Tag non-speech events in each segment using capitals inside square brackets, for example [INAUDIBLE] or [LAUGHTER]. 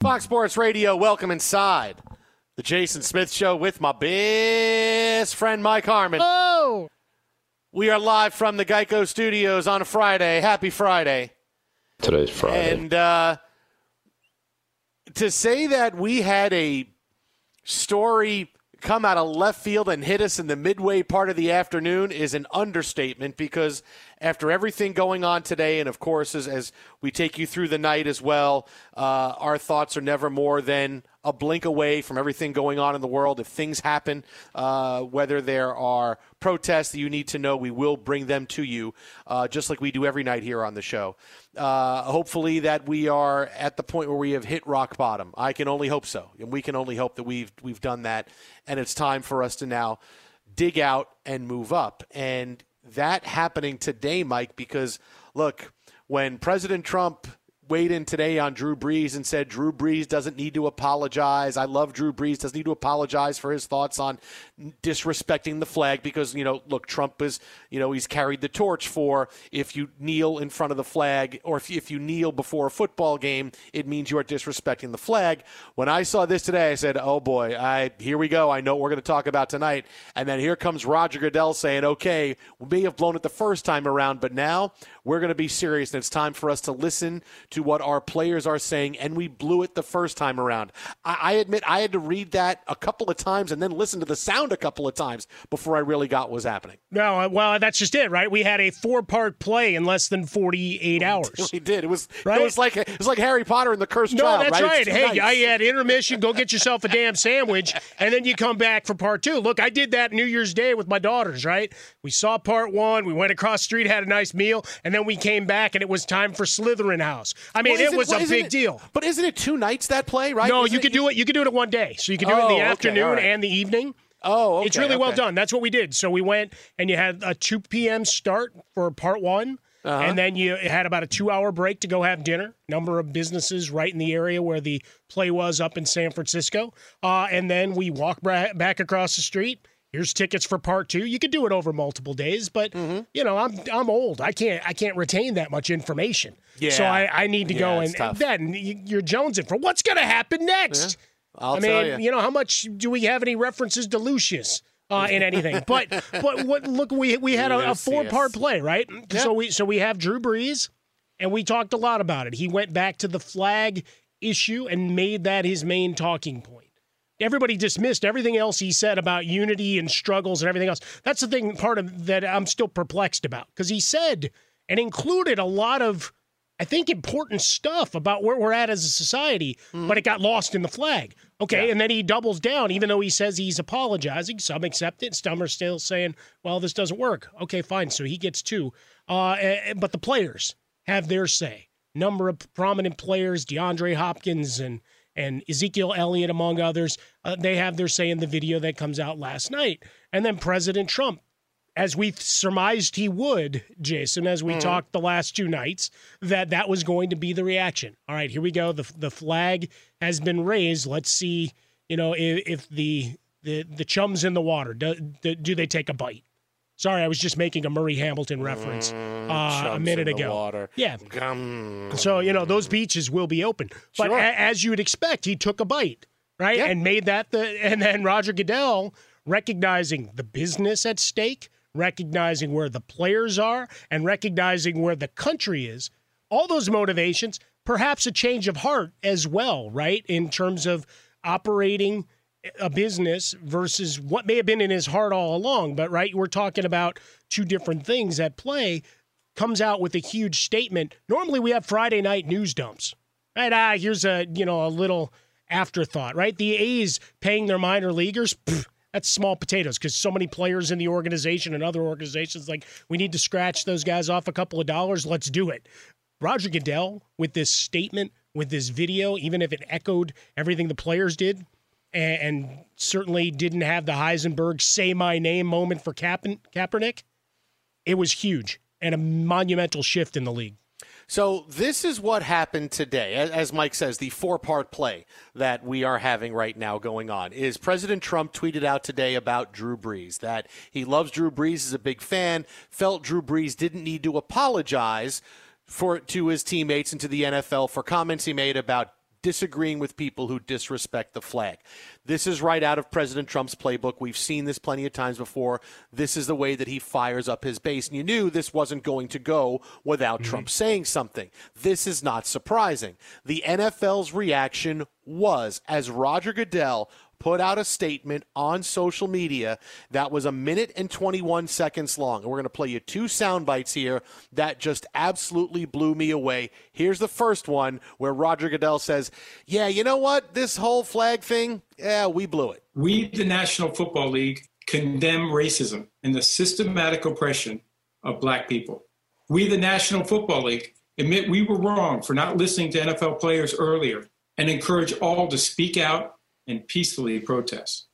Fox Sports Radio, welcome inside the Jason Smith Show with my best friend Mike Harmon. Oh! We are live from the Geico Studios on a Friday. Happy Friday. Today's Friday. And uh, to say that we had a story come out of left field and hit us in the midway part of the afternoon is an understatement because after everything going on today, and of course, as, as we take you through the night as well, uh, our thoughts are never more than a blink away from everything going on in the world. If things happen, uh, whether there are protests that you need to know, we will bring them to you, uh, just like we do every night here on the show. Uh, hopefully, that we are at the point where we have hit rock bottom. I can only hope so, and we can only hope that we've we've done that, and it's time for us to now dig out and move up. And that happening today, Mike, because look, when President Trump weighed in today on Drew Brees and said Drew Brees doesn't need to apologize. I love Drew Brees doesn't need to apologize for his thoughts on disrespecting the flag because you know look Trump is you know he's carried the torch for if you kneel in front of the flag or if, if you kneel before a football game it means you are disrespecting the flag. When I saw this today I said oh boy I here we go I know what we're going to talk about tonight and then here comes Roger Goodell saying okay we may have blown it the first time around but now we're going to be serious, and it's time for us to listen to what our players are saying, and we blew it the first time around. I, I admit I had to read that a couple of times and then listen to the sound a couple of times before I really got what was happening. No, uh, well, that's just it, right? We had a four-part play in less than 48 hours. We did. It was Right? it was like it was like Harry Potter and the Cursed No, Child. that's right. right. Hey, nice. I had intermission. Go get yourself a damn sandwich, and then you come back for part two. Look, I did that New Year's Day with my daughters. Right? We saw part one. We went across the street, had a nice meal, and then we came back, and it was time for Slytherin House. I mean, Well, it was well, a big it- deal. But isn't it two nights that play? Right? No, Isn't you could do it. You could do it in one day. So you could do it in Oh, the okay, afternoon right. and the evening. Oh, okay, it's really well done. That's what we did. So we went and you had a 2 p.m. start for part one. Uh-huh. And then you had about a two hour break to go have dinner. Number of businesses right in the area where the play was up in San Francisco. Uh, and then we walked back across the street. Here's tickets for part two. You could do it over multiple days, but Mm-hmm. you know I'm I'm old. I can't I can't retain that much information. Yeah. So I, I need to Yeah, go and then you- you're jonesing for what's going to happen next. I'll I mean, you. know, how much do we have any references to Lucius uh, in anything? [LAUGHS] but but what? Look, we we had a, a four part play, right? So we so we have Drew Brees, and we talked a lot about it. He went back to the flag issue and made that his main talking point. Everybody dismissed everything else he said about unity and struggles and everything else. That's the thing, part of that I'm still perplexed about because he said and included a lot of I think important stuff about where we're at as a society, but it got lost in the flag. Okay, and then he doubles down, even though he says he's apologizing. Some accept it. Some are still saying, "Well, this doesn't work." Okay, fine. So he gets two, uh, but the players have their say. Number of prominent players, DeAndre Hopkins and and Ezekiel Elliott, among others, uh, they have their say in the video that comes out last night. And then President Trump as we surmised he would, Jason, as we Mm-hmm. talked the last two nights, that that was going to be the reaction. All right, here we go. The the flag has been raised. Let's see, you know, if, if the the the chums in the water do, do they take a bite? Sorry, I was just making a Murray Hamilton reference uh, a Mm, minute ago. water. Yeah, Gum. so you know those beaches will be open, but Sure. a- as you would expect, he took a bite, right, Yeah. and made that the. And then Roger Goodell, recognizing the business at stake, recognizing where the players are, and recognizing where the country is, all those motivations, perhaps a change of heart as well, right, in terms of operating a business versus what may have been in his heart all along. But right, we're talking about two different things at play comes out with a huge statement. Normally we have Friday night news dumps. Right? Ah, here's a you know a little afterthought, right? The A's paying their minor leaguers, pff, that's small potatoes because so many players in the organization and other organizations like we need to scratch those guys off a couple of dollars. Let's do it. Roger Goodell with this statement, with this video, even if it echoed everything the players did, and, and certainly didn't have the Heisenberg "say my name" moment for Kaep- Kaepernick, it was huge and a monumental shift in the league. So this is what happened today. As Mike says, the four-part play that we are having right now going on is President Trump tweeted out today about Drew Brees that he loves Drew Brees, is a big fan, felt Drew Brees didn't need to apologize for to his teammates and to the NFL for comments he made about disagreeing with people who disrespect the flag. This is right out of President Trump's playbook. We've seen this plenty of times before. This is the way that he fires up his base. And you knew this wasn't going to go without mm-hmm. Trump saying something. This is not surprising. The NFL's reaction was as Roger Goodell put out a statement on social media that was a minute and 21 seconds long. And we're going to play you two sound bites here that just absolutely blew me away. Here's the first one where Roger Goodell says, Yeah, you know what? This whole flag thing, yeah, we blew it. We, the National Football League, condemn racism and the systematic oppression of black people. We, the National Football League, admit we were wrong for not listening to NFL players earlier and encourage all to speak out and peacefully protest.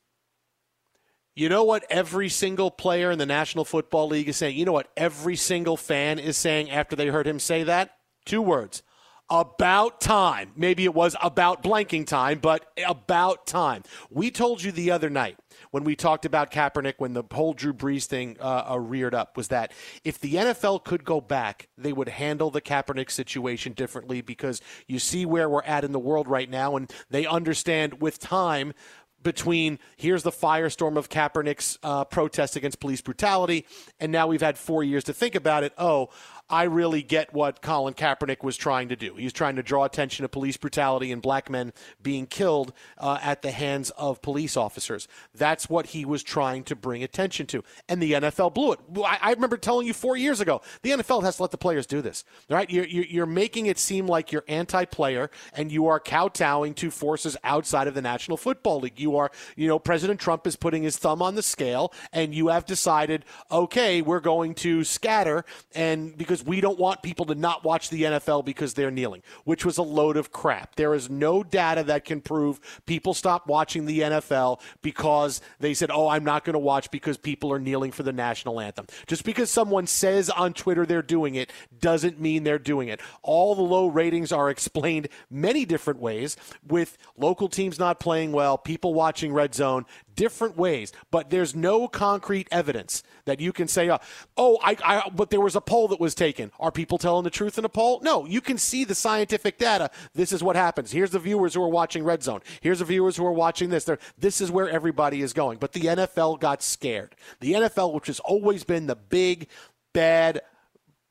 You know what every single player in the National Football League is saying? You know what every single fan is saying after they heard him say that? Two words. About time. Maybe it was about blanking time, but about time. We told you the other night when we talked about Kaepernick, when the whole Drew Brees thing uh, uh, reared up, was that if the NFL could go back, they would handle the Kaepernick situation differently because you see where we're at in the world right now, and they understand with time between here's the firestorm of Kaepernick's uh, protest against police brutality, and now we've had four years to think about it. Oh, I really get what Colin Kaepernick was trying to do. He was trying to draw attention to police brutality and black men being killed uh, at the hands of police officers. That's what he was trying to bring attention to. And the NFL blew it. I, I remember telling you four years ago the NFL has to let the players do this. Right? You're, you're making it seem like you're anti player and you are kowtowing to forces outside of the National Football League. You are, you know, President Trump is putting his thumb on the scale and you have decided, okay, we're going to scatter and because we don't want people to not watch the NFL because they're kneeling, which was a load of crap. There is no data that can prove people stopped watching the NFL because they said, oh, I'm not going to watch because people are kneeling for the national anthem. Just because someone says on Twitter they're doing it doesn't mean they're doing it. All the low ratings are explained many different ways with local teams not playing well, people watching red zone, different ways, but there's no concrete evidence that you can say, uh, oh, I, I, but there was a poll that was taken. Are people telling the truth in a poll? No, you can see the scientific data. This is what happens. Here's the viewers who are watching Red Zone. Here's the viewers who are watching this. They're, this is where everybody is going. But the NFL got scared. The NFL, which has always been the big, bad,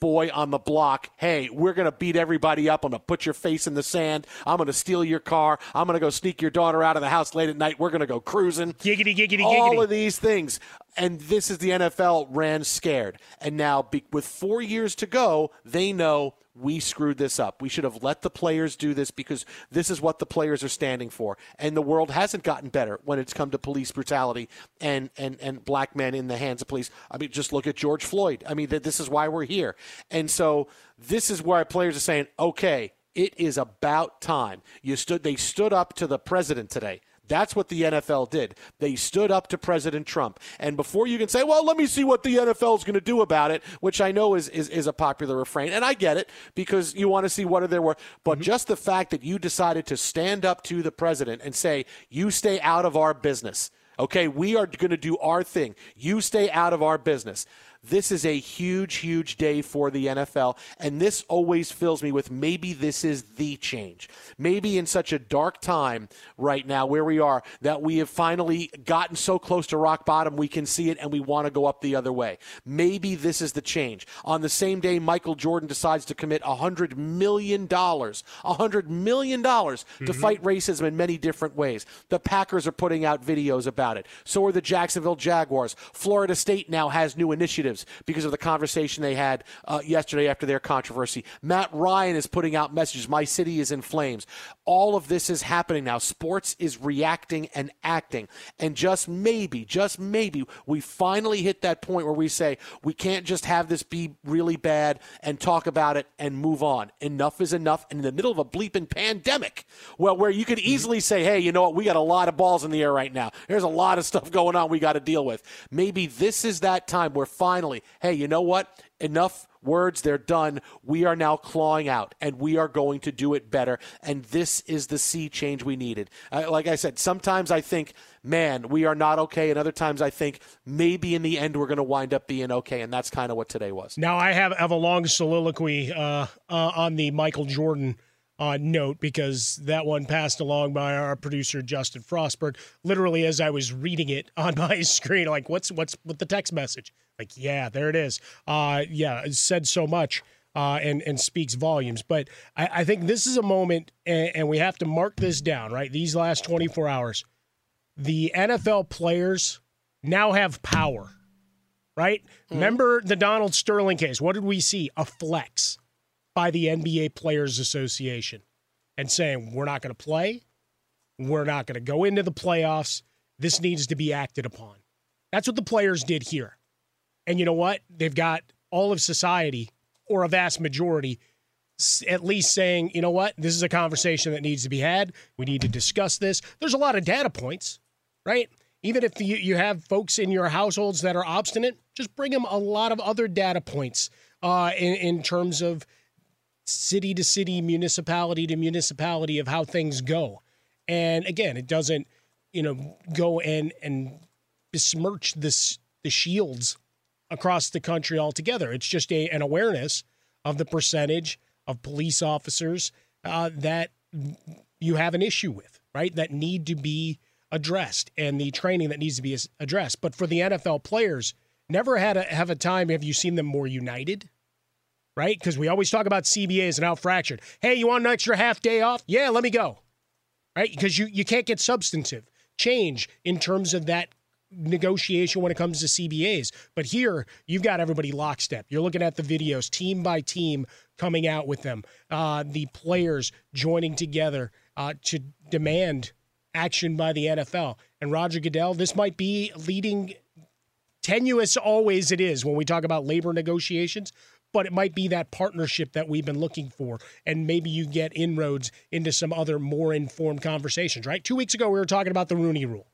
boy on the block, hey, we're going to beat everybody up. I'm going to put your face in the sand. I'm going to steal your car. I'm going to go sneak your daughter out of the house late at night. We're going to go cruising. Giggity, giggity, giggity. All of these things. And this is the NFL ran scared. And now, with four years to go, they know we screwed this up. We should have let the players do this because this is what the players are standing for. And the world hasn't gotten better when it's come to police brutality and, and, and black men in the hands of police. I mean, just look at George Floyd. I mean, this is why we're here. And so this is where players are saying, okay, it is about time. You stood, they stood up to the president today. That's what the NFL did. They stood up to President Trump. And before you can say, well, let me see what the NFL is going to do about it, which I know is, is, is, a popular refrain, and I get it because you want to see what are there were. But mm-hmm. just the fact that you decided to stand up to the president and say, you stay out of our business. Okay, we are going to do our thing. You stay out of our business. This is a huge, huge day for the NFL, and this always fills me with maybe this is the change. Maybe in such a dark time right now where we are that we have finally gotten so close to rock bottom we can see it and we want to go up the other way. Maybe this is the change. On the same day, Michael Jordan decides to commit $100 million, $100 million mm-hmm. to fight racism in many different ways. The Packers are putting out videos about it. So are the Jacksonville Jaguars. Florida State now has new initiatives because of the conversation they had uh, yesterday after their controversy. Matt Ryan is putting out messages. My city is in flames. All of this is happening now. Sports is reacting and acting. And just maybe, just maybe, we finally hit that point where we say we can't just have this be really bad and talk about it and move on. Enough is enough. And in the middle of a bleeping pandemic, well, where you could easily say, hey, you know what? We got a lot of balls in the air right now. There's a lot of stuff going on we got to deal with. Maybe this is that time where finally finally, hey, you know what? Enough words, they're done. We are now clawing out, and we are going to do it better. And this is the sea change we needed. Uh, like I said, sometimes I think, man, we are not okay. And other times I think maybe in the end we're going to wind up being okay. And that's kind of what today was. Now, I have, have a long soliloquy uh, uh, on the Michael Jordan uh, note because that one passed along by our producer Justin Frostberg. Literally, as I was reading it [LAUGHS] on my screen, like, what's what's with the text message? Like, yeah, there it is. Uh, yeah, it said so much. Uh, and and speaks volumes. But I, I think this is a moment, and, and, we have to mark this down. Right, these last 24 hours, the NFL players now have power. Right, mm-hmm. remember the Donald Sterling case? What did we see? A flex by the NBA Players Association and saying, we're not going to play. We're not going to go into the playoffs. This needs to be acted upon. That's what the players did here. And you know what? They've got all of society, or a vast majority, at least saying, you know what? This is a conversation that needs to be had. We need to discuss this. There's a lot of data points, right? Even if you, you have folks in your households that are obstinate, just bring them a lot of other data points uh, in, in terms of city to city, municipality to municipality of how things go. And again, it doesn't, you know, go and and besmirch this the shields across the country altogether. It's just a an awareness of the percentage of police officers uh, that you have an issue with, right? That need to be addressed, and the training that needs to be addressed. But for the NFL players, never had a, have a time. Have you seen them more united? Right? Because we always talk about CBAs and how fractured. Hey, you want an extra half day off? Yeah, let me go. Right? Because you, you can't get substantive change in terms of that negotiation when it comes to CBAs. But here, you've got everybody lockstep. You're looking at the videos, team by team, coming out with them, uh, the players joining together uh, to demand action by the NFL. And Roger Goodell, this might be leading tenuous always it is when we talk about labor negotiations but it might be that partnership that we've been looking for. And maybe you get inroads into some other more informed conversations, right? Two weeks ago, we were talking about the Rooney rule,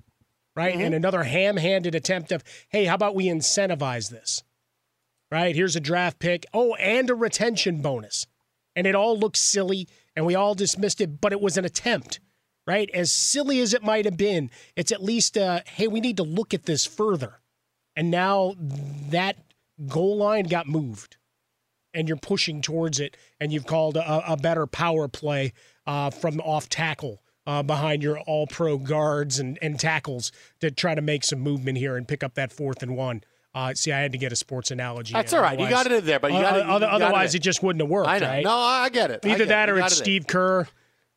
right? Mm-hmm. And another ham handed attempt of, hey, how about we incentivize this, right? Here's a draft pick. Oh, and a retention bonus. And it all looks silly and we all dismissed it, but it was an attempt. Right? As silly as it might have been, it's at least, uh, hey, we need to look at this further. And now that goal line got moved and you're pushing towards it, and you've called a, a better power play uh, from off tackle. Uh, behind your all pro guards and, and tackles to try to make some movement here and pick up that fourth and one. Uh, see, I had to get a sports analogy. That's all right. Otherwise, you got it in there, but you got it. otherwise, it, it, just wouldn't have worked. I know. Right? No, I get it. Either get that it. or it's Steve. Kerr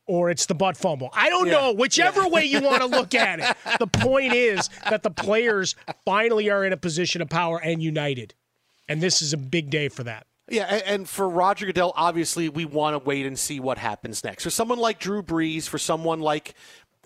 or it's the butt fumble. I don't Yeah. know. Whichever way you want to look [LAUGHS] at it. The point is that the players finally are in a position of power and united. And this is a big day for that. Yeah, and, for Roger Goodell, obviously, we want to wait and see what happens next. For someone like Drew Brees, for someone like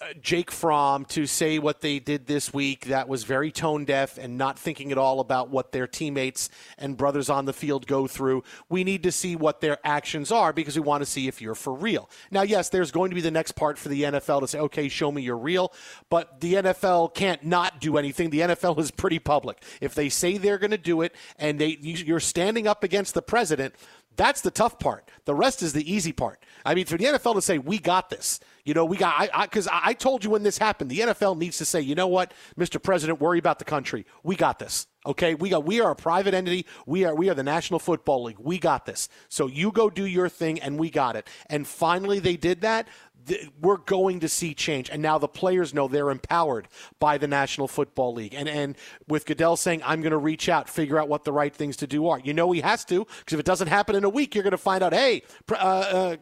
Uh, Jake Fromm to say what they did this week that was very tone deaf and not thinking at all about what their teammates and brothers on the field go through. We need to see what their actions are because we want to see if you're for real. Now, yes, there's going to be the next part for the NFL to say, okay, show me you're real, but the NFL can't not do anything. The NFL is pretty public. If they say they're going to do it and they you- you're standing up against the president, that's the tough part. The rest is the easy part. I mean, for the NFL to say, we got this, you know, we got, I, because I, I, told you when this happened, the NFL needs to say, you know what, Mr. President, worry about the country. We got this. Okay. We got, we are a private entity. We are, we are the National Football League. We got this. So you go do your thing and we got it. And finally they did that th- we're going to see change. And now the players know they're empowered by the National Football League. And and with Goodell saying, I'm going to reach out, figure out what the right things to do are. You know he has to, because if it doesn't happen in a week, you're going to find out, hey, uh, uh,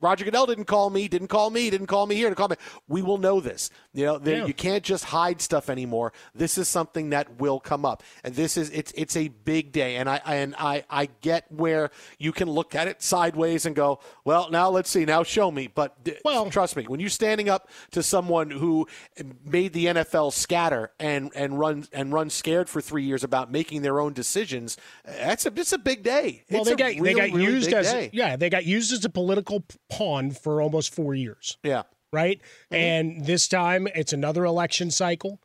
Roger Goodell didn't call me, didn't call me, didn't call me here, didn't call me. We will know this. You know, Yeah. you can't just hide stuff anymore. This is something that will come up, and this is it's it's a big day. And I and I I get where you can look at it sideways and go, well, now let's see, now show me. But Well- trust me, when you're standing up to someone who made the NFL scatter and and run and run scared for three years about making their own decisions, that's a it's a big day. Well, it's they a got really, they got really used as day. yeah, they got used as a political pawn for almost 4 years. yeah. right? Mm-hmm. And this time it's another election cycle.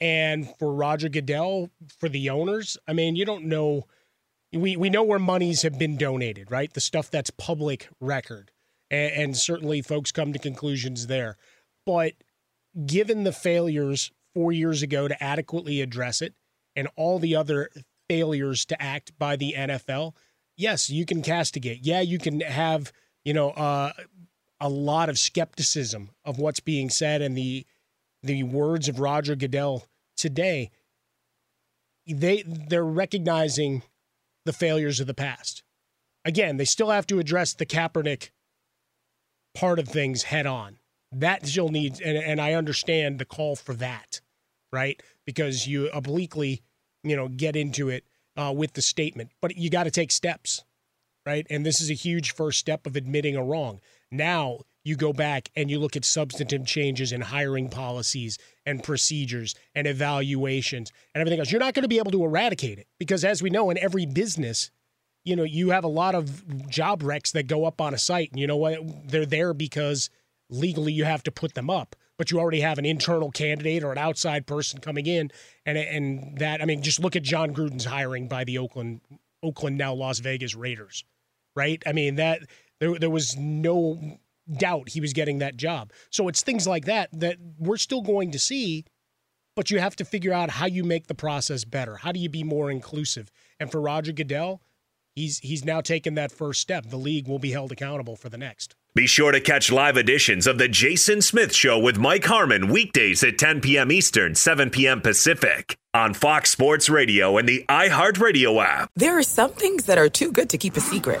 And for Roger Goodell, for the owners, I mean, you don't know. We, we know where monies have been donated, right? The stuff that's public record. And, and certainly folks come to conclusions there. But given the failures four years ago to adequately address it and all the other failures to act by the NFL, yes, you can castigate. Yeah, you can have, you know, uh, a lot of skepticism of what's being said and the the words of Roger Goodell today. They they're recognizing the failures of the past. Again, they still have to address the Kaepernick part of things head on. That still needs, and, and I understand the call for that, right? Because you obliquely, you know, get into it uh, with the statement, but you got to take steps, right? And this is a huge first step of admitting a wrong. Now you go back and you look at substantive changes in hiring policies and procedures and evaluations and everything else. You're not going to be able to eradicate it because, as we know, in every business, you know, you have a lot of job wrecks that go up on a site, and you know what? They're there because legally you have to put them up, but you already have an internal candidate or an outside person coming in, and and that I mean, just look at Jon Gruden's hiring by the Oakland Oakland now Las Vegas Raiders, right? I mean that there there was no doubt he was getting that job. So it's things like that that we're still going to see but you have to figure out how you make the process better. How do you be more inclusive? And for Roger Goodell, he's he's now taken that first step. The league will be held accountable for the next. Be sure to catch live editions of The Jason Smith Show with Mike Harmon weekdays at 10 p.m. Eastern, 7 p.m. Pacific on Fox Sports Radio and the iHeartRadio app. There are some things that are too good to keep a secret.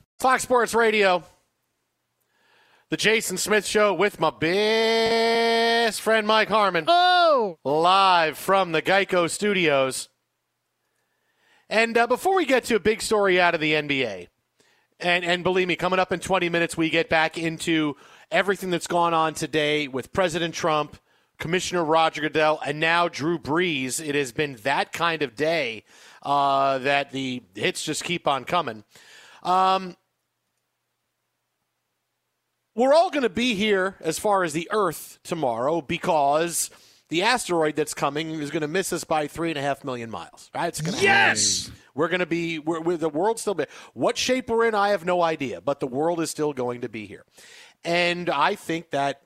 Fox Sports Radio, the Jason Smith Show with my best friend Mike Harmon. Oh! Live from the Geico Studios. And uh, before we get to a big story out of the NBA, and, and believe me, coming up in 20 minutes, we get back into everything that's gone on today with President Trump, Commissioner Roger Goodell, and now Drew Brees. It has been that kind of day uh, that the hits just keep on coming. Um, we're all going to be here as far as the Earth tomorrow because the asteroid that's coming is going to miss us by three and a half million miles. Right? It's going to Yes! happen. We're going to be. We're, we're, the world's still. Be, what shape we're in, I have no idea, but the world is still going to be here, and I think that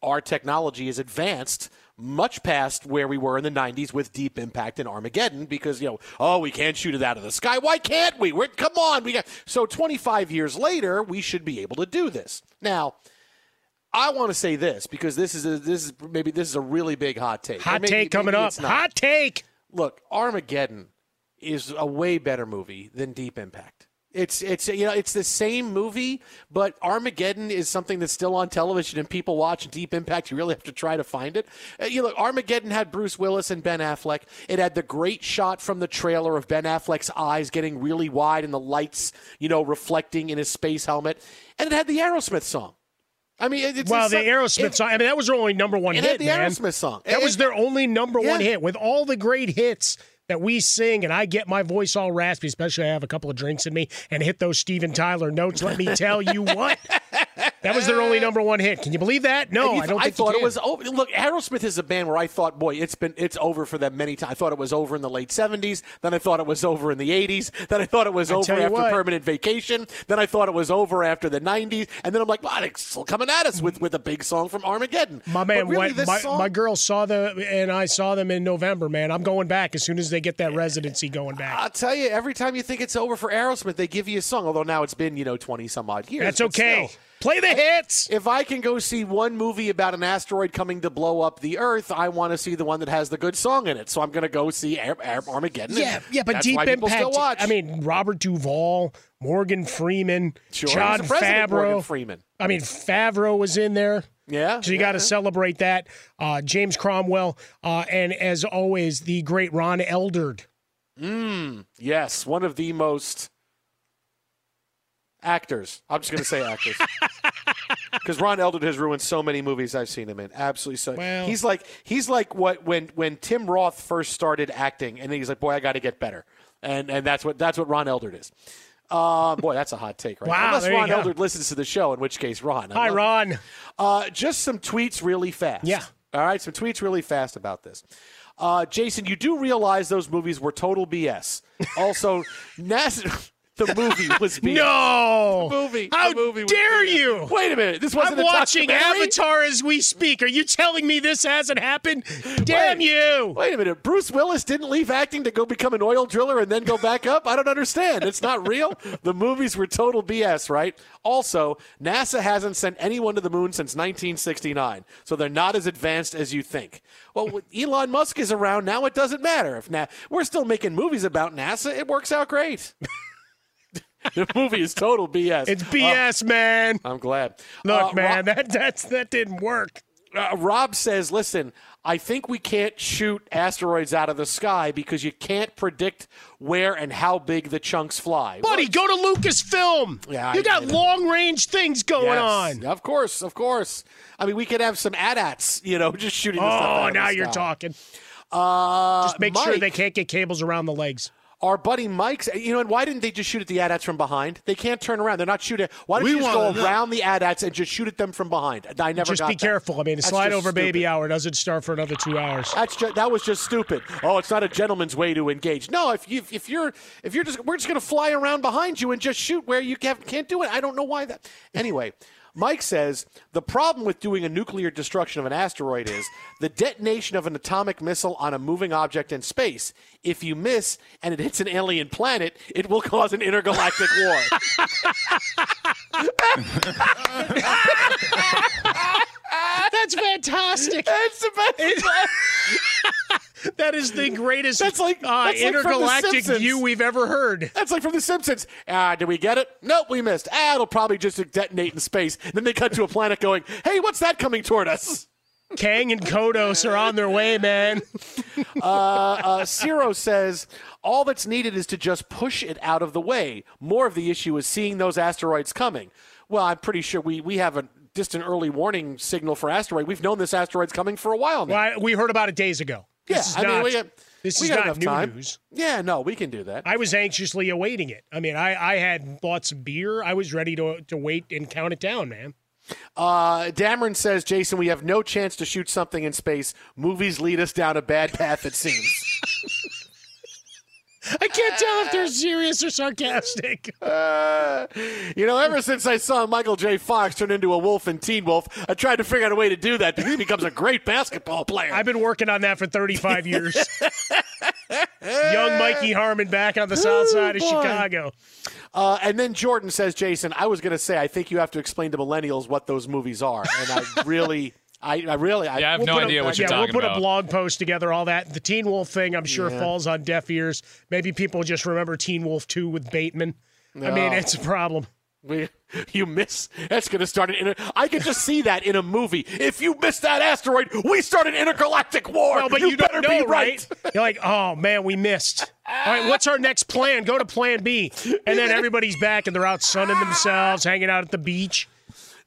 our technology is advanced much past where we were in the 90s with Deep Impact and Armageddon because, you know, oh, we can't shoot it out of the sky. Why can't we? We're, come on. We got, so 25 years later, we should be able to do this. Now, I want to say this because this is a, this is maybe this is a really big hot take. Hot maybe- take coming up. Hot take. Look, Armageddon is a way better movie than Deep Impact. It's it's you know it's the same movie, but Armageddon is something that's still on television and people watch. Deep Impact, you really have to try to find it. Uh, you know, Armageddon had Bruce Willis and Ben Affleck. It had the great shot from the trailer of Ben Affleck's eyes getting really wide and the lights, you know, reflecting in his space helmet, and it had the Aerosmith song. I mean, it's well, it's the Aerosmith it- song. I mean, that was their only number one It hit, had the man. Aerosmith song. That It- was their only number one hit. With all the great hits that we sing, and I get my voice all raspy, especially I have a couple of drinks in me, and hit those Steven Tyler notes. Let me tell you what. [LAUGHS] That was their only number one hit. Can you believe that? No, I don't. I thought it was over. Look, Aerosmith is a band where I thought, boy, it's been it's over for them many times. I thought it was over in the late '70s. Then I thought it was over in the '80s. Then I thought it was I over after what. Permanent Vacation. Then I thought it was over after the '90s. And then I'm like, wow, they're still coming at us with with a big song from Armageddon. My man, really, my, song, my girl saw the and I saw them in November. Man, I'm going back as soon as they get that residency going back. I'll tell you, every time you think it's over for Aerosmith, they give you a song. Although now it's been you know 20 some odd years. That's okay. still. Play the hits. If I can go see one movie about an asteroid coming to blow up the Earth, I want to see the one that has the good song in it. So I'm going to go see Ar- Ar- Armageddon. Yeah, yeah, but Deep Impact. Still watch. I mean, Robert Duvall, Morgan Freeman, Sure, John president, Morgan Freeman. I mean, Favreau was in there. Yeah, So you yeah, got to yeah. celebrate that. Uh, James Cromwell, uh, and as always, the great Ron Eldard. Mm, yes, one of the most actors. I'm just going to say actors. [LAUGHS] Because Ron Eldard has ruined so many movies I've seen him in. Absolutely so. Well- he's like he's like what when when Tim Roth first started acting, and then he's like, boy, I got to get better, and and that's what that's what Ron Eldard is. Uh, boy, that's a hot take, right? Wow, Unless Ron go. Eldard listens to the show, in which case, Ron. I Hi. Ron. Uh, just some tweets really fast. Yeah. All right, some tweets really fast about this. Uh, Jason, you do realize those movies were total BS. Also, [LAUGHS] NASA, the movie was. [LAUGHS] No, The movie. How the movie dare you? Wait a minute. This wasn't a big thing. I'm watching? Avatar as we speak. Are you telling me this hasn't happened? Damn Wait. you! Wait a minute. Bruce Willis didn't leave acting to go become an oil driller and then go back up? I don't understand. It's not real. The movies were total BS, right? Also, NASA hasn't sent anyone to the moon since 1969, so they're not as advanced as you think. Well, Elon Musk is around now. It doesn't matter if Na- we're still making movies about NASA. It works out great. [LAUGHS] [LAUGHS] the movie is total BS. It's BS, man. I'm glad. Look, Uh, man, Rob- that that's that didn't work. uh, Rob says, listen, I think we can't shoot asteroids out of the sky because you can't predict where and how big the chunks fly. Buddy, go to Lucasfilm. Yeah, you I- got I long range things going Yes, on. Of course, of course. I mean, we could have some AT-ATs, you know, [LAUGHS] just shooting the stuff out Oh, of the now you're talking. Uh, Just make sure they can't get cables around the legs. Our buddy Mike's, you know, and why didn't they just shoot at the AT-ATs from behind? They can't turn around. They're not shooting. Why don't We you just go around the AT-ATs and just shoot at them from behind? I never Just be that. careful. I mean, the That's slide over baby hour doesn't start for another two hours. That's that was just stupid. Oh, it's not a gentleman's way to engage. No, if you if you're if you're just we're just going to fly around behind you and just shoot where you can't do it. I don't know why that. Anyway, Mike says the problem with doing a nuclear destruction of an asteroid is [LAUGHS] the detonation of an atomic missile on a moving object in space. If you miss and it hits an alien planet, it will cause an intergalactic war. [LAUGHS] That's fantastic. That's the best. [LAUGHS] That is the greatest That's like- uh, like intergalactic Simpsons. view we've ever heard. That's like from The Simpsons. Ah, did we get it? Nope, we missed. Ah, it'll probably just detonate in space. then they cut to a planet going, hey, what's that coming toward us? Kang and Kodos are on their way, man. [LAUGHS] Uh, uh, Ciro says all that's needed is to just push it out of the way. More of the issue is seeing those asteroids coming. Well, I'm pretty sure we, we have a distant early warning signal for asteroid. We've known this asteroid's coming for a while now. Well, I, we heard about it days ago. Yeah, I not, mean, we got, this we is got not enough new time. news. Yeah, no, we can do that. I was anxiously awaiting it. I mean, I, I had bought some beer. I was ready to to wait and count it down, man. Uh, Dameron says, Jason, we have no chance to shoot something in space. Movies lead us down a bad path, it seems. [LAUGHS] I can't tell if they're serious or sarcastic. Uh, [LAUGHS] you know, ever since I saw Michael J. Fox turn into a wolf in Teen Wolf, I tried to figure out a way to do that because he becomes a great basketball player. I've been working on that for 35 [LAUGHS] years. Young Mikey Harmon back on the south side of. Chicago. Uh, and then Jordan says, Jason, I was going to say, I think you have to explain to millennials what those movies are. And I [LAUGHS] really, I, I really, I, Yeah, I have We'll no put a- idea what you're yeah, talking we'll put about. a blog post together, all that. The Teen Wolf thing, I'm sure, Yeah. falls on deaf ears. Maybe people just remember Teen Wolf 2 with Bateman. I mean, No. it's a problem. we, you miss. That's going to start an. Inter- I could just see that in a movie. If you miss that asteroid, we start an intergalactic war. Well, but you, don't better know, be right. You're like, oh man, we missed. All right, what's our next plan? Go to Plan B, and then everybody's back and they're out sunning themselves, hanging out at the beach,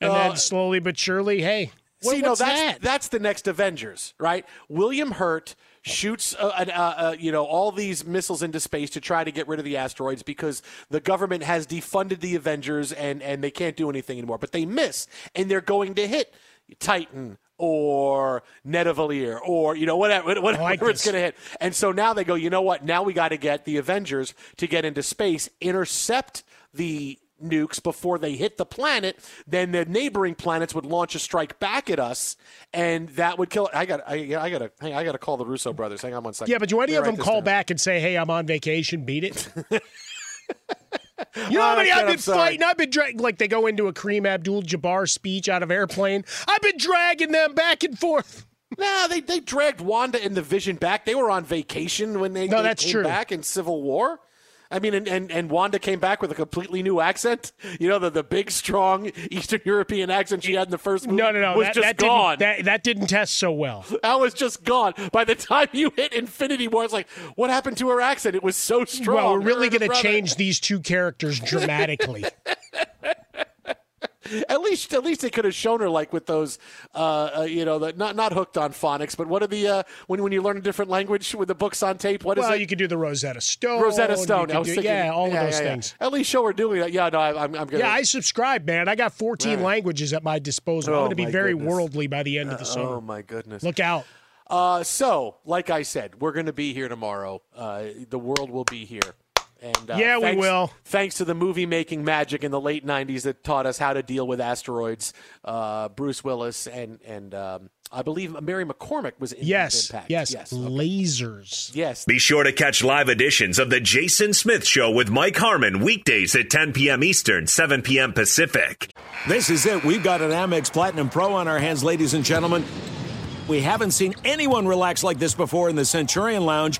and Uh, then slowly but surely, hey, What- See, no, that's that? that's the next Avengers, right? William Hurt shoots, uh, an, uh, uh, you know, all these missiles into space to try to get rid of the asteroids because the government has defunded the Avengers and and they can't do anything anymore. But they miss, and they're going to hit Titan or Nidavellir or you know whatever whatever like it's going to hit. And so now they go, you know what? Now we got to get the Avengers to get into space, intercept the nukes before they hit the planet. Then the neighboring planets would launch a strike back at us, and that would kill. I got. I, I got to. Hang. I got to call the Russo brothers. Hang on one second. Yeah, but do any of them call down. back and say, "Hey, I'm on vacation. Beat it." [LAUGHS] You know Oh, how many kid, I've been fighting? I've been dragging, like they go into a Kareem Abdul-Jabbar speech out of airplane. I've been dragging them back and forth. No, they they dragged Wanda and the Vision back. They were on vacation when they, No, they that's came true. back in Civil War. I mean, and, and, and Wanda came back with a completely new accent. You know, the, the big, strong Eastern European accent she had in the first movie No, no, no. was that, just that gone. Didn't, that, that didn't test so well. That was just gone. By the [LAUGHS] time you hit Infinity War, it's like, what happened to her accent? It was so strong. Well, we're really going to change these two characters dramatically. [LAUGHS] At least, at least they could have shown her like with those, uh, uh, you know, the, not not hooked on phonics, but what are the uh, when when you learn a different language with the books on tape? What is well, it? you could do the Rosetta Stone. Rosetta Stone. I was do- thinking, yeah, all yeah, of those yeah, things. At least show her doing that. Yeah, no, I, I'm, I'm gonna. Yeah, I subscribe, man. I got 14 Right. languages at my disposal. Oh, I'm going to be very goodness. worldly by the end of the summer. Oh my goodness! Look out. Uh, so, like I said, we're going to be here tomorrow. Uh, the world will be here. And uh, Yeah, we will. Thanks to the movie making magic in the late '90s that taught us how to deal with asteroids. Uh, Bruce Willis and and um, I believe Mary McCormack was in Yes, Impact. yes, yes, lasers. yes. Be sure to catch live editions of The Jason Smith Show with Mike Harmon weekdays at 10 p.m. Eastern, 7 p.m. Pacific. This is it. We've got an Amex Platinum Pro on our hands, ladies and gentlemen. We haven't seen anyone relax like this before in the Centurion Lounge.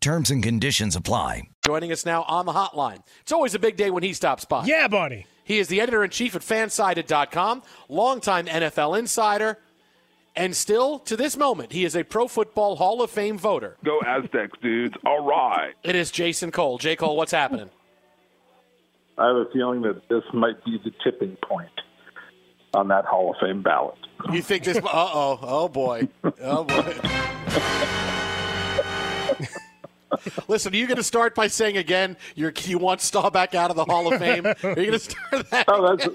Terms and conditions apply. joining us now on the hotline. It's always a big day when he stops by. Yeah, buddy. He is the editor in chief at fansided.com, longtime NFL insider, and still to this moment, he is a Pro Football Hall of Fame voter. Go Aztecs, dudes. All right. It is Jason Cole. J. Cole, what's happening? I have a feeling that this might be the tipping point on that Hall of Fame ballot. You think this? Uh oh. Oh boy. [LAUGHS] Oh boy. [LAUGHS] [LAUGHS] Listen, are you going to start by saying again you're, you want Staubach out of the Hall of Fame? [LAUGHS] Are you going to start that? Oh, that's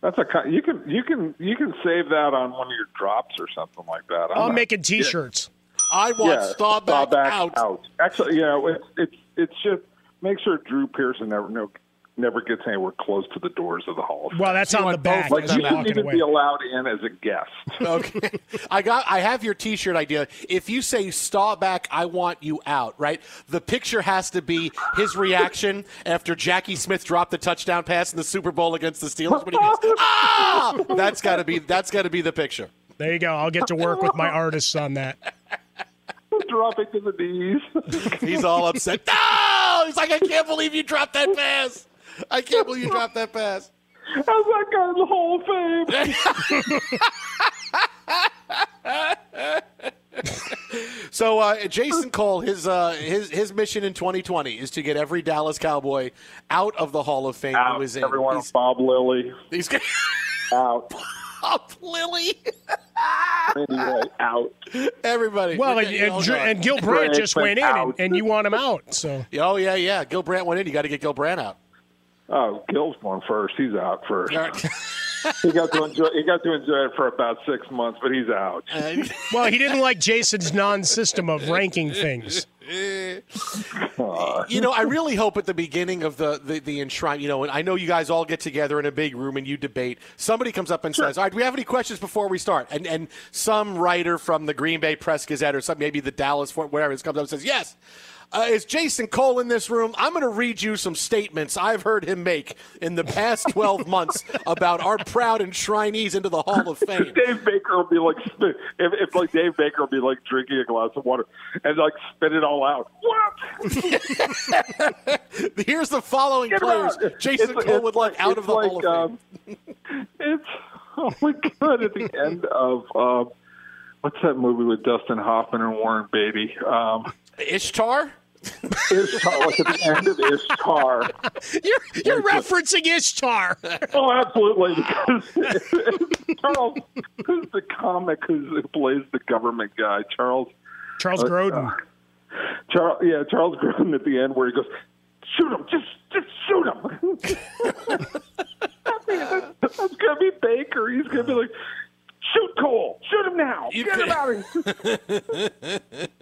that's a you can you can you can save that on one of your drops or something like that. I'm I'm not- making T-shirts. I want yeah, Staubach, out. out. Actually, yeah, it's it's it's just make sure Drew Pearson never no, never gets anywhere close to the doors of the Hall of Fame. Well, that's on the back. Like you shouldn't even away. be allowed in as a guest. [LAUGHS] Okay. I got I have your t-shirt idea. If you say Staubach, I want you out, right? The picture has to be his reaction after Jackie Smith dropped the touchdown pass in the Super Bowl against the Steelers when he goes, [LAUGHS] "Ah!" That's got to be that's got to be the picture. There you go. I'll get to work with my artists on that. Dropping to the knees. He's all upset. No! He's like, I can't believe you dropped that pass. I can't believe you dropped that pass. How's that guy in the Hall of Fame? So uh, Jason Cole, his uh, his his mission in 2020 is to get every Dallas Cowboy out of the Hall of Fame. Out. Who is in. Everyone, He's, Bob Lilly. he's out. [LAUGHS] Bob Lilly. Anyway, out. Everybody. Well, and, and, Dr- and Gil Brandt just went in, and, and you want him out. So Oh yeah, yeah. Gil Brandt went in. You got to get Gil Brandt out. Oh, Gil's going first. He's out first. All right. [LAUGHS] he got to enjoy. He got to enjoy it for about six months, but he's out. [LAUGHS] well, he didn't like Jason's non-system of ranking things. [LAUGHS] you know, I really hope at the beginning of the, the, the enshrine, you know, and I know you guys all get together in a big room and you debate. Somebody comes up and says, All right, do we have any questions before we start? And and some writer from the Green Bay Press Gazette or some maybe the Dallas Fort, whatever, comes up and says, Yes. Uh, is Jason Cole in this room? I'm going to read you some statements I've heard him make in the past [LAUGHS] 12 months about our proud enshrinees into the Hall of Fame. Dave Baker will be like, if, if like Dave Baker will be like drinking a glass of water and like spit it all out. What? [LAUGHS] Here's the following Get players out. Jason It's- Cole it's would like- like out of the like, Hall of Fame. um, it's [LAUGHS] oh my god! At the end of um, what's that movie with Dustin Hoffman and Warren Beatty? Um, Ishtar. Ishtar, like at the end of Ishtar. You're you're referencing Ishtar. [LAUGHS] Oh, absolutely. Because [LAUGHS] Charles, who's the comic who's, who plays the government guy? Charles. Charles uh, Grodin. uh, Charles, yeah, Charles Grodin at the end where he goes, "Shoot him! Just, just shoot him!" [LAUGHS] That's gonna be Baker. He's gonna be like, "Shoot Cole! Shoot him now! You Get could- him out of here!" [LAUGHS]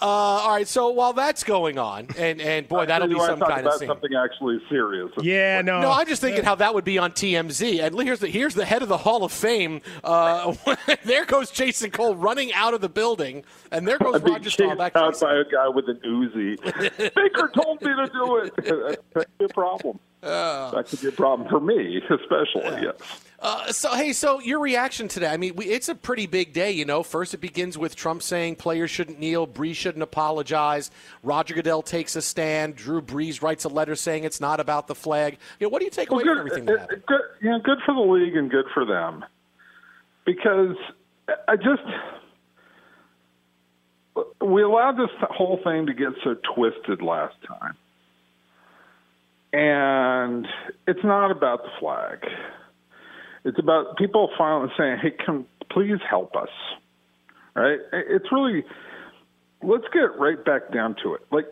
Uh, all right. So while that's going on, and and boy, that'll You be some kind of scene. something actually serious. Yeah, no. No, I'm just thinking how that would be on TMZ. And here's the here's the head of the Hall of Fame. Uh, [LAUGHS] there goes Jason Cole running out of the building, and there goes I'd be Roger chased Staubach. out by a guy with an Uzi. [LAUGHS] Baker told me to do it. that could be a problem. that could be a problem for me, especially. Yes. Uh, so hey, so your reaction today? I mean, we, it's a pretty big day, you know. First, it begins with Trump saying players shouldn't kneel, Brees shouldn't apologize. Roger Goodell takes a stand. Drew Brees writes a letter saying it's not about the flag. You know, what do you take away Well, from everything good, that happened? uh, good, you know, good for the league and good for them, because I just we allowed this whole thing to get so twisted last time, and it's not about the flag. It's about people finally saying, "Hey, can please help us?" Right? It's really let's get right back down to it. Like,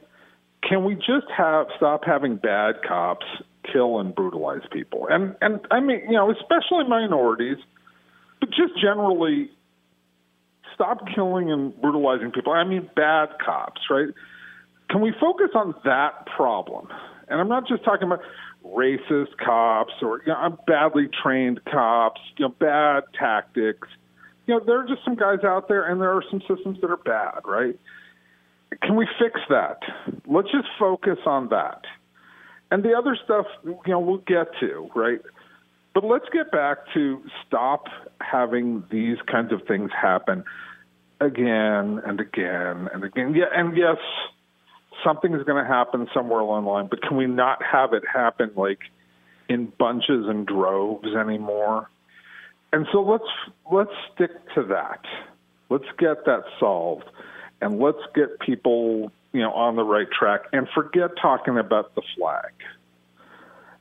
can we just have stop having bad cops kill and brutalize people? And and I mean, you know, especially minorities, but just generally stop killing and brutalizing people. I mean, bad cops, right? Can we focus on that problem? And I'm not just talking about racist cops or you know, badly trained cops, you know, bad tactics. You know, there are just some guys out there, and there are some systems that are bad, right? Can we fix that? Let's just focus on that. And the other stuff, you know, we'll get to, right? But let's get back to stop having these kinds of things happen again and again and again. Yeah, and yes, something is going to happen somewhere along the line, but can we not have it happen like in bunches and droves anymore? And so let's let's stick to that. Let's get that solved, and let's get people you know on the right track, and forget talking about the flag.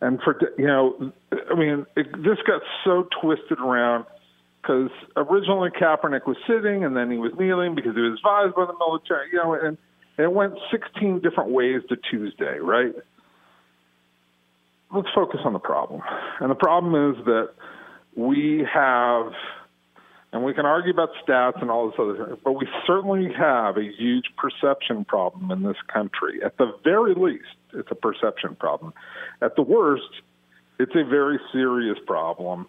And for you know, I mean, it, this got so twisted around because originally Kaepernick was sitting and then he was kneeling because he was advised by the military, you know, and, and it went 16 different ways to Tuesday, right? Let's focus on the problem. And the problem is that we have, and we can argue about stats and all this other thing, but we certainly have a huge perception problem in this country. At the very least, it's a perception problem. At the worst, it's a very serious problem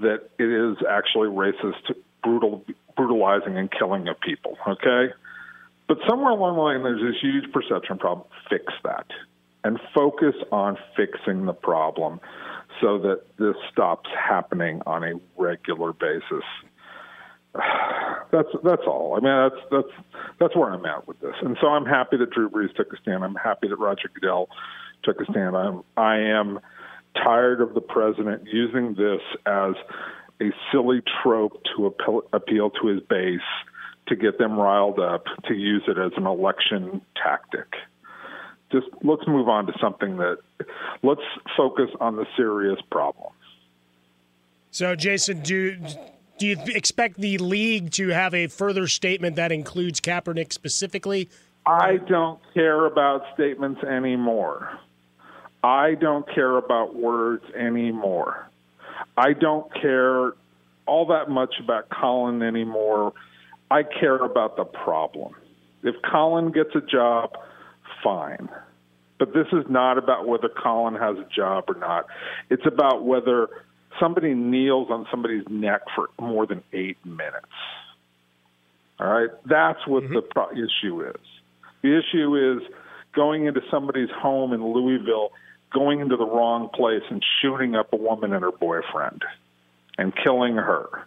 that it is actually racist, brutal, brutalizing and killing of people. Okay, but somewhere along the line, there's this huge perception problem. Fix that, and focus on fixing the problem, so that this stops happening on a regular basis. [SIGHS] That's that's all. I mean, that's that's that's where I'm at with this, and so I'm happy that Drew Brees took a stand. I'm happy that Roger Goodell took a stand. I'm I am tired of the president using this as a silly trope to appeal, appeal to his base, to get them riled up, to use it as an election tactic. Just let's move on to something that let's focus on the serious problem. So, Jason, do do you expect the league to have a further statement that includes Kaepernick specifically? I don't care about statements anymore. I don't care about words anymore. I don't care all that much about Colin anymore. I care about the problem. If Colin gets a job, fine. But this is not about whether Colin has a job or not. It's about whether somebody kneels on somebody's neck for more than eight minutes. All right? That's what mm-hmm. the pro- issue is. The issue is going into somebody's home in Louisville going into the wrong place and shooting up a woman and her boyfriend and killing her.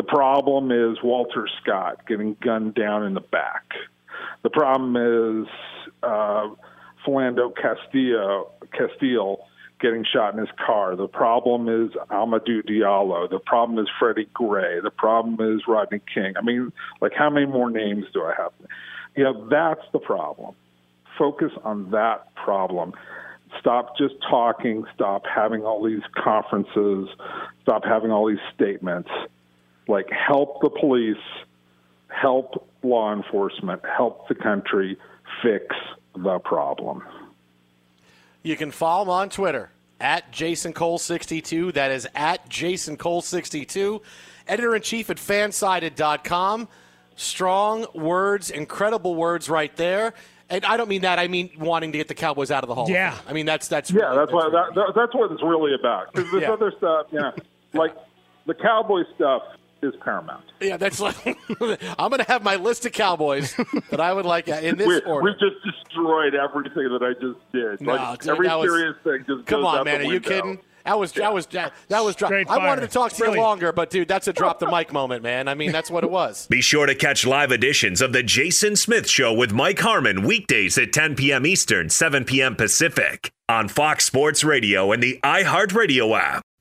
The problem is Walter Scott getting gunned down in the back. The problem is uh, Philando Castillo, Castile getting shot in his car. The problem is Amadou Diallo. The problem is Freddie Gray. The problem is Rodney King. I mean, like, how many more names do I have? You know, that's the problem. Focus on that problem stop just talking, stop having all these conferences, stop having all these statements. Like, help the police, help law enforcement, help the country fix the problem. You can follow him on Twitter at Jason Cole62. That is at Jason Cole62. Editor in chief at fansided.com. Strong words, incredible words right there. And I don't mean that. I mean wanting to get the Cowboys out of the Hall. Yeah. I mean that's that's yeah. Really, that's, what that, that, that's what it's really about. Because this yeah. other stuff, you know, like the Cowboy stuff is paramount. Yeah, that's like [LAUGHS] I'm going to have my list of Cowboys that I would like [LAUGHS] in this we, order. We just destroyed everything that I just did. No, like, dude, every was, serious thing just come on, man. Are you kidding? That was that was that was drop. I wanted to talk to Brilliant. you longer, but dude, that's a drop the mic moment, man. I mean, that's what it was. Be sure to catch live editions of the Jason Smith Show with Mike Harmon weekdays at 10 p.m. Eastern, 7 p.m. Pacific on Fox Sports Radio and the iHeartRadio app.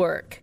Network.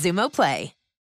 Xumo Play.